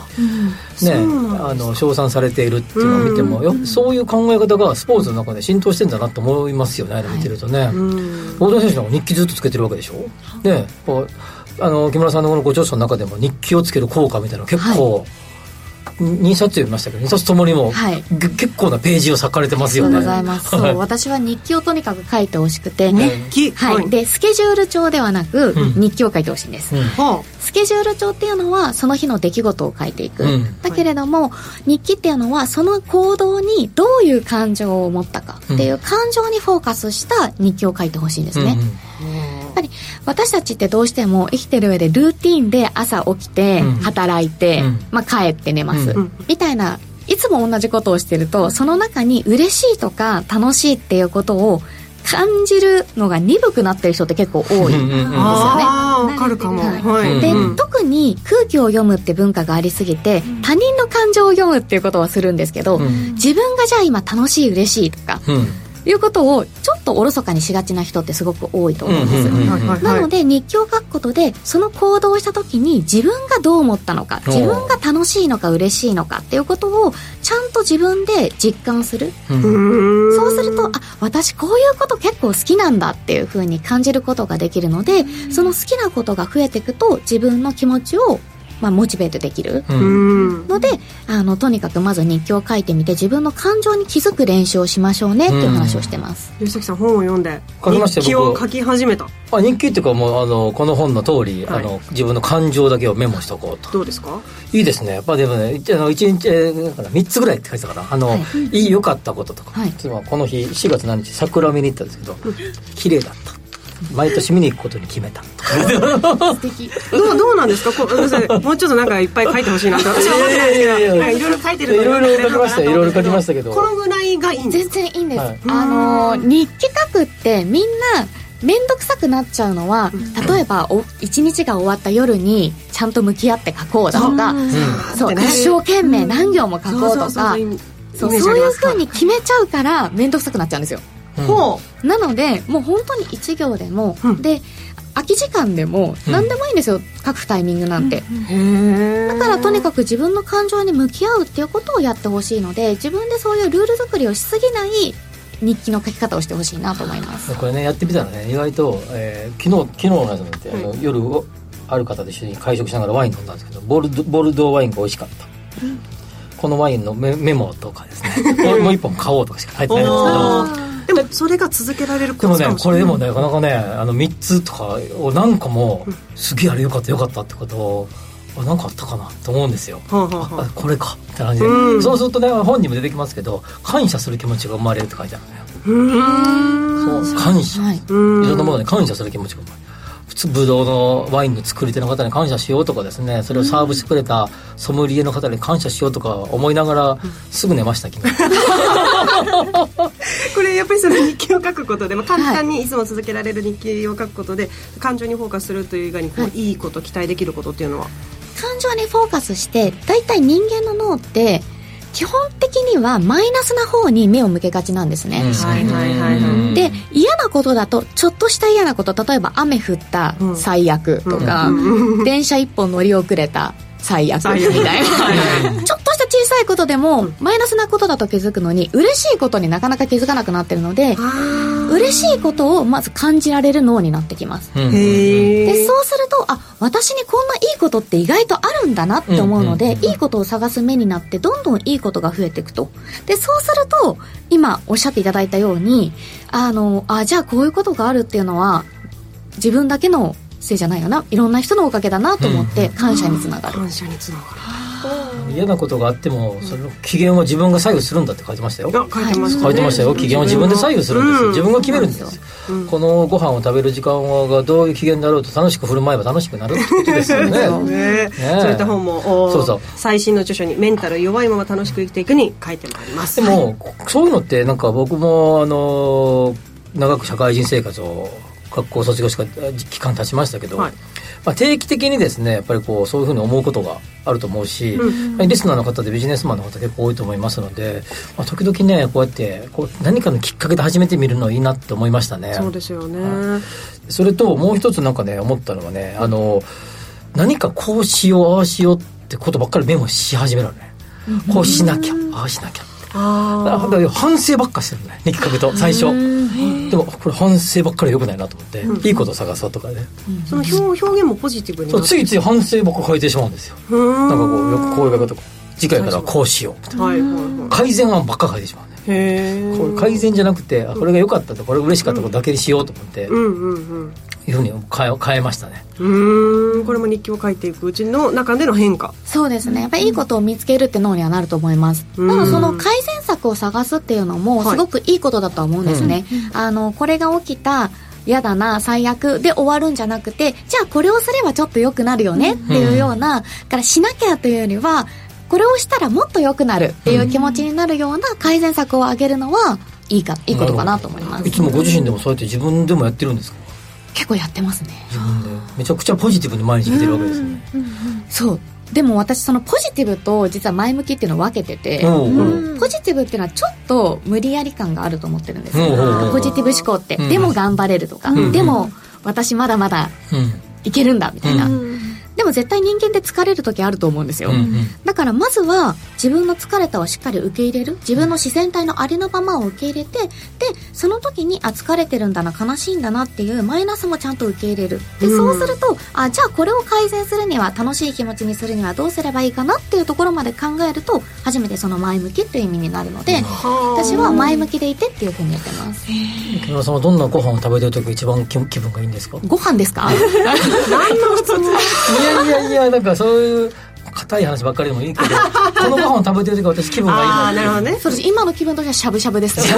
あの称賛されているっていうのを見ても、うそういう考え方がスポーツの中で浸透してんだなと思いますよね、見てるとね、大谷選手なんか日記ずっとつけてるわけでしょ？ねあの木村さんのこのご著書の中でも日記をつける効果みたいな結構、はい。2冊読みましたけど2冊ともにも、はい、結構なページを割かれてますよね。ありがとうございます。そう、私は日記をとにかく書いてほしくて日記、はい、でスケジュール帳ではなく、日記を書いてほしいんです、うん、スケジュール帳っていうのはその日の出来事を書いていく、うん、だけれども、日記っていうのはその行動にどういう感情を持ったかっていう感情にフォーカスした日記を書いてほしいんですね、やっぱり私たちってどうしても生きてる上でルーティンで朝起きて働いて、まあ、帰って寝ます、みたいないつも同じことをしてるとその中に嬉しいとか楽しいっていうことを感じるのが鈍くなってる人って結構多いんですよね。わかるかも。はい、で、特に空気を読むって文化がありすぎて、他人の感情を読むっていうことはするんですけど、自分がじゃあ今楽しい嬉しいとか、いうことをちょっとおろそかにしがちな人ってすごく多いと思うんです。なので日記を書くことでその行動をした時に自分がどう思ったのか自分が楽しいのか嬉しいのかっていうことをちゃんと自分で実感する。そうするとあ私こういうこと結構好きなんだっていうふうに感じることができるのでその好きなことが増えていくと自分の気持ちをまあ、モチベートできるので、あのとにかくまず日記を書いてみて自分の感情に気づく練習をしましょうねっていう話をしてます、吉崎さん本を読んで日記を書き始めた。あ日記っていうかもうあのこの本の通り、はい、あの自分の感情だけをメモしとこうと。どうですか？いいですね。やっぱでもねあの1日3つぐらいって書いてたかなあの、はい、いい良かったこととか、はい、この日4月何日桜見に行ったんですけど、うん、綺麗だった毎年見に行くことに決めた。素敵。どうどうなんですか？こもうちょっとなんかいっぱい書いてほしいなと。私は思ってたんですけど。いろいろ書いてるいろいろ書きましたいろいろ書きましたけど。このぐらいがいいんです。全然いいんです、はい、あの日記書くってみんな面倒くさくなっちゃうのは、例えばお一日が終わった夜にちゃんと向き合って書こうだとか、そう一生懸命何行も書こうとかそういうふうに決めちゃうから面倒くさくなっちゃうんですよほう。なのでもう本当に1行でも、うん、で空き時間でも何でもいいんですよ、うん、書くタイミングなんて、うん、だからとにかく自分の感情に向き合うっていうことをやってほしいので自分でそういうルール作りをしすぎない日記の書き方をしてほしいなと思います。これねやってみたらね。意外と、えー、昨日昨日のやつ見て、あの夜ある方と一緒に会食しながらワイン飲んだんですけどボルドボルドーワインが美味しかった、このワインのメメモとかですね。もう一本買おうとかしか書いてないんですけどでもそれが続けられるでもねこれでもねなかなかねあの3つとかを何個も、すげえあれよかったよかったってことを何かあったかなと思うんですよ、はあはあ、これかって感じで、うん、そうするとね本にも出てきますけど感謝する気持ちが生まれるって書いてあるのよ。そう感謝、はい、いろんなものに感謝する気持ちが生まれるブドウのワインの作り手の方に感謝しようとかですねそれをサーブしてくれたソムリエの方に感謝しようとか思いながらすぐ寝ました昨日 これやっぱりその日記を書くことで、まあ、簡単にいつも続けられる日記を書くことで、感情にフォーカスするという以外にこう、い、いこと期待できることっていうのは？感情にフォーカスして大体人間の脳って基本的にはマイナスな方に目を向けがちなんですね。で嫌なことだとちょっとした嫌なこと例えば雨降った最悪とか、電車一本乗り遅れた最悪みたいな。ちょっ小さいことでもマイナスなことだと気づくのに嬉しいことになかなか気づかなくなってるので嬉しいことをまず感じられる脳になってきます、でそうするとあ私にこんないいことって意外とあるんだなって思うので、いいことを探す目になってどんどんいいことが増えていくと。でそうすると今おっしゃっていただいたようにあのあじゃあこういうことがあるっていうのは自分だけのせいじゃないよな。いろんな人のおかげだなと思って感謝につながる、感謝につながる嫌なことがあってもその機嫌は自分が左右するんだって書いてましたよ。書いてました、ね、書いてましたよ。機嫌は自分で左右するんですよ、自分が決めるんですよ、うん、このご飯を食べる時間がどういう機嫌だろうと楽しく振る舞えば楽しくなるってことですよね。ね。ねそういった本もそうそう。最新の著書に「メンタル弱いまま楽しく生きていく」に書いてもあります。でも、はい、そういうのってなんか僕もあの長く社会人生活を学校卒業しか期間経ちましたけど、はいまあ、定期的にですねやっぱりこうそういうふうに思うことがあると思うし、うん、リスナーの方でビジネスマンの方結構多いと思いますので、まあ、時々ねこうやってこう何かのきっかけで始めてみるのいいなって思いましたね。そうですよね、それともう一つなんかね思ったのはねあの何かこうしようああしようってことばっかりメモし始めるのね、うん、こうしなきゃああしなきゃ。あ反省ばっかしてるね日記書くと最初。でもこれ反省ばっかりよくないなと思って、うん、いいことを探そうとかね、その表表現もポジティブにそうついつい反省ばっか書いてしまうんですよ。なんかこうよくこういうこと次回からこうしよう。みたいな、はいはいはい、改善案ばっか書いてしまうね。へこれ改善じゃなくてこれが良かったとこれ嬉しかったことだけにしようと思って、うんうんうんうんいうふうに変え変えましたね。うん。これも日記を書いていくうちの中での変化。そうですね。やっぱりいいことを見つけるって脳にはなると思います。ただその改善策を探すっていうのもすごくいいことだと思うんですね、はい、あのこれが起きた嫌だな最悪で終わるんじゃなくてじゃあこれをすればちょっと良くなるよねっていうような、うん、からしなきゃというよりはこれをしたらもっと良くなるっていう気持ちになるような改善策を上げるのはいいかいいことかなと思います。いつもご自身でもそうやって自分でもやってるんですか？結構やってますね。自分で。めちゃくちゃポジティブに毎日見てるわけですね、そう。でも私そのポジティブと実は前向きっていうのを分けてて、ポジティブっていうのはちょっと無理やり感があると思ってるんですよ、ポジティブ思考って、でも頑張れるとか、でも私まだまだいけるんだみたいな、でも絶対人間って疲れる時あると思うんですよ、うんうん、だからまずは自分の疲れたをしっかり受け入れる。自分の自然体のありのままを受け入れてでその時にあ疲れてるんだな悲しいんだなっていうマイナスもちゃんと受け入れる。で、そうするとあじゃあこれを改善するには楽しい気持ちにするにはどうすればいいかなっていうところまで考えると初めてその前向きっていう意味になるので私は前向きでいてっていうふうに言ってます。木村さんはどんなご飯を食べてる時が一番気分がいいんですか？ご飯ですか？何の質問いやいやいやなんかそういう硬い話ばっかりでもいいけどこのご飯を食べてる時私気分がいいああなるほどね。そ今の気分としてはしゃぶしゃぶです 合っ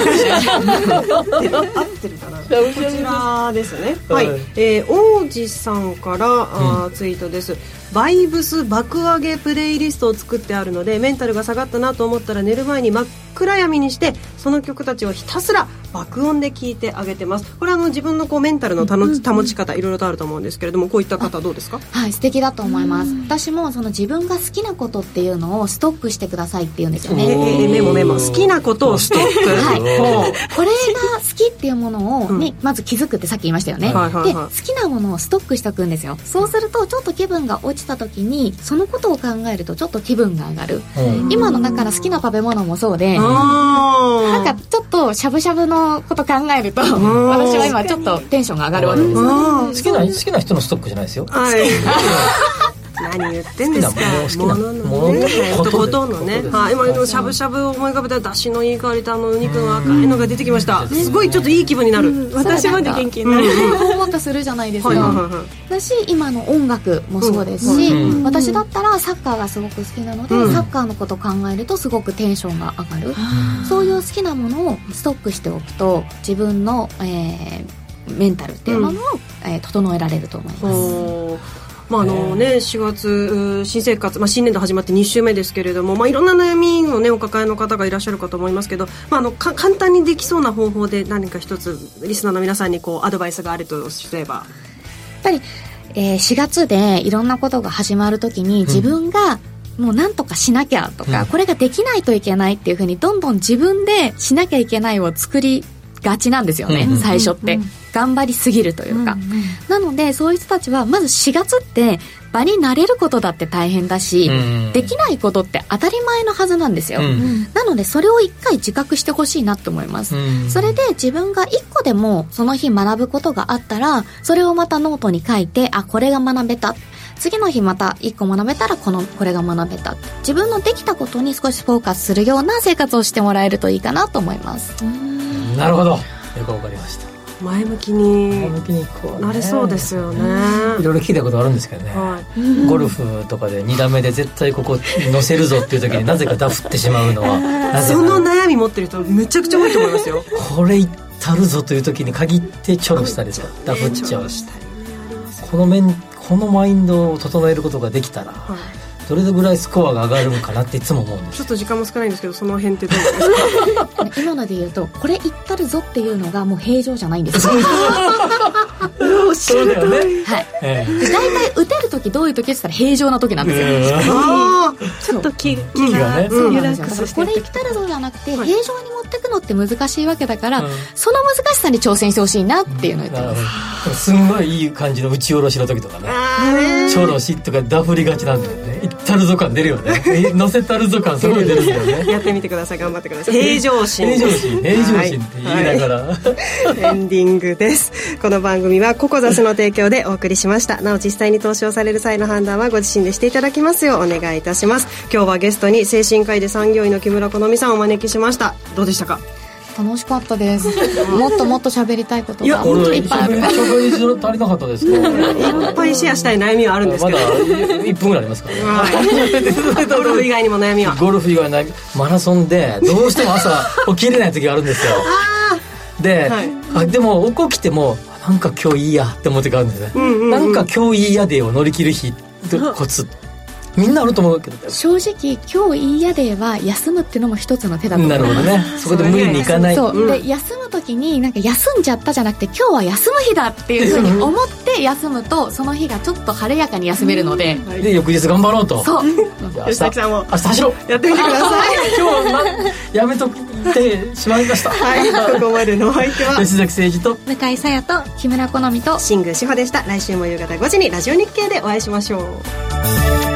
てるかなこちらですね。はい、えー、王子さんから、あツイートです。バイブス爆上げプレイリストを作ってあるのでメンタルが下がったなと思ったら寝る前に真っ暗闇にしてその曲たちをひたすら爆音で聴いてあげてます。これあの自分のこうメンタルの保ち方いろいろとあると思うんですけれどもこういった方どうですか？はい素敵だと思います。私もその自分が好きなことっていうのをストックしてくださいって言うんですよね。えー、メモメモ。好きなことをストック。はい。これが好きっていうものをね、まず気づくってさっき言いましたよね、はいはいはい、で好きなものをストックしておくんですよ。そうするとちょっと気分が落ちた時にそのことを考えるとちょっと気分が上がる、今のだから好きな食べ物もそうでなんかちょっとしゃぶしゃぶのこと考えると私は今ちょっとテンションが上がるわけです。好きな好きな人のストックじゃないですよ、はい 何言ってんですか？もののねことのね。はい今のしゃぶしゃぶを思い浮かべたらだしのいい香りとあのお肉の赤いのが出てきました。すごいちょっといい気分になる。私まで元気になる。ほんもとするじゃないですか。だし今の音楽もそうですし私だったらサッカーがすごく好きなのでサッカーのこと考えるとすごくテンションが上がる。そういう好きなものをストックしておくと自分のえメンタルっていうものを、え整えられると思いますまああのね、4月新生活、まあ、新年度始まって2週目ですけれども、まあ、いろんな悩みを、ね、お抱えの方がいらっしゃるかと思いますけど、まあ、あの簡単にできそうな方法で何か一つリスナーの皆さんにこうアドバイスがあるとすれば。やっぱり、えー、4月でいろんなことが始まるときに自分が、もう何とかしなきゃとか、うん、これができないといけないっていうふうにどんどん自分でしなきゃいけないを作りがちなんですよね、うん、最初って、うん、頑張りすぎるというか、うんうん、なのでそういう人たちはまず4月って場に慣れることだって大変だし、うん、できないことって当たり前のはずなんですよ、うん、なのでそれを一回自覚してほしいなと思います、うん、それで自分が一個でもその日学ぶことがあったらそれをまたノートに書いてあこれが学べた。次の日また一個学べたらこのこれが学べた。自分のできたことに少しフォーカスするような生活をしてもらえるといいかなと思います。なるほど。よくわかりました前向きになれそうですよね。いろいろ聞いたことあるんですけどね、はい、ゴルフとかで2打目で絶対ここ乗せるぞっていう時に なぜかダフってしまうのはその悩み持ってる人めちゃくちゃ多いと思いますよ。これいったるぞという時に限ってチョロしたりとかダフっちゃう。この面このマインドを整えることができたら、はいどれぐらいスコアが上がるのかなっていつも思うんです。ちょっと時間も少ないんですけどその辺ってどうですか？今ので言うとこれいったるぞっていうのがもう平常じゃないんです。よそうだよね。はい、えー、大体打てる時どういう時って言ったら平常な時なんですよ、えー、ちょっと気気がね。そうなんですよ。これいったるぞじゃなくて、平常に持ってくのって難しいわけだから、うん、その難しさに挑戦してほしいなっていうのを言ってます、すんごいいい感じの打ち下ろしの時とかね。ちょろしとかダフりがちなんだよねたるぞ感出るよね。乗せたるぞ感すごい出るんだよね。やってみてください。頑張ってください。平常心。平常心。平常心って言いながら、はい。エンディングです。この番組はココザスの提供でお送りしました。なお実際に投資をされる際の判断はご自身でしていただきますようお願いいたします。今日はゲストに精神科医で産業医の木村好美さんをお招きしました。どうでしたか？楽しかったです。もっともっと喋りたいことが。本当にいっぱいある。食事足りなかったですか？いっぱいシェアしたい悩みはあるんですけど。まだ1分ぐらいありますからね。ゴルフ以外にも悩みは。ゴルフ以外悩み。マラソンでどうしても朝起きれない時があるんですよ。で、はい、でも起きてもなんか今日いいやって思ってがあるんですね、うんうんうん、なんか今日いいやでを乗り切る日コツみんなあると思うけど。正直今日いいやでは休むっていうのも一つの手だと思うなるほどね。そこで無理にいかない。そう、うん、で休む時になんか休んじゃったじゃなくて今日は休む日だっていうふうに思って休むとその日がちょっと晴れやかに休めるので、うん、で翌日頑張ろうと。そう。吉崎さんも。明日走ろう。やってみてください。今日はやめとってしまいました。はい。ここまでのお相手は。吉崎誠二と。向井沙耶と木村好美と。新宮志保でした。来週も夕方5時にラジオ日経でお会いしましょう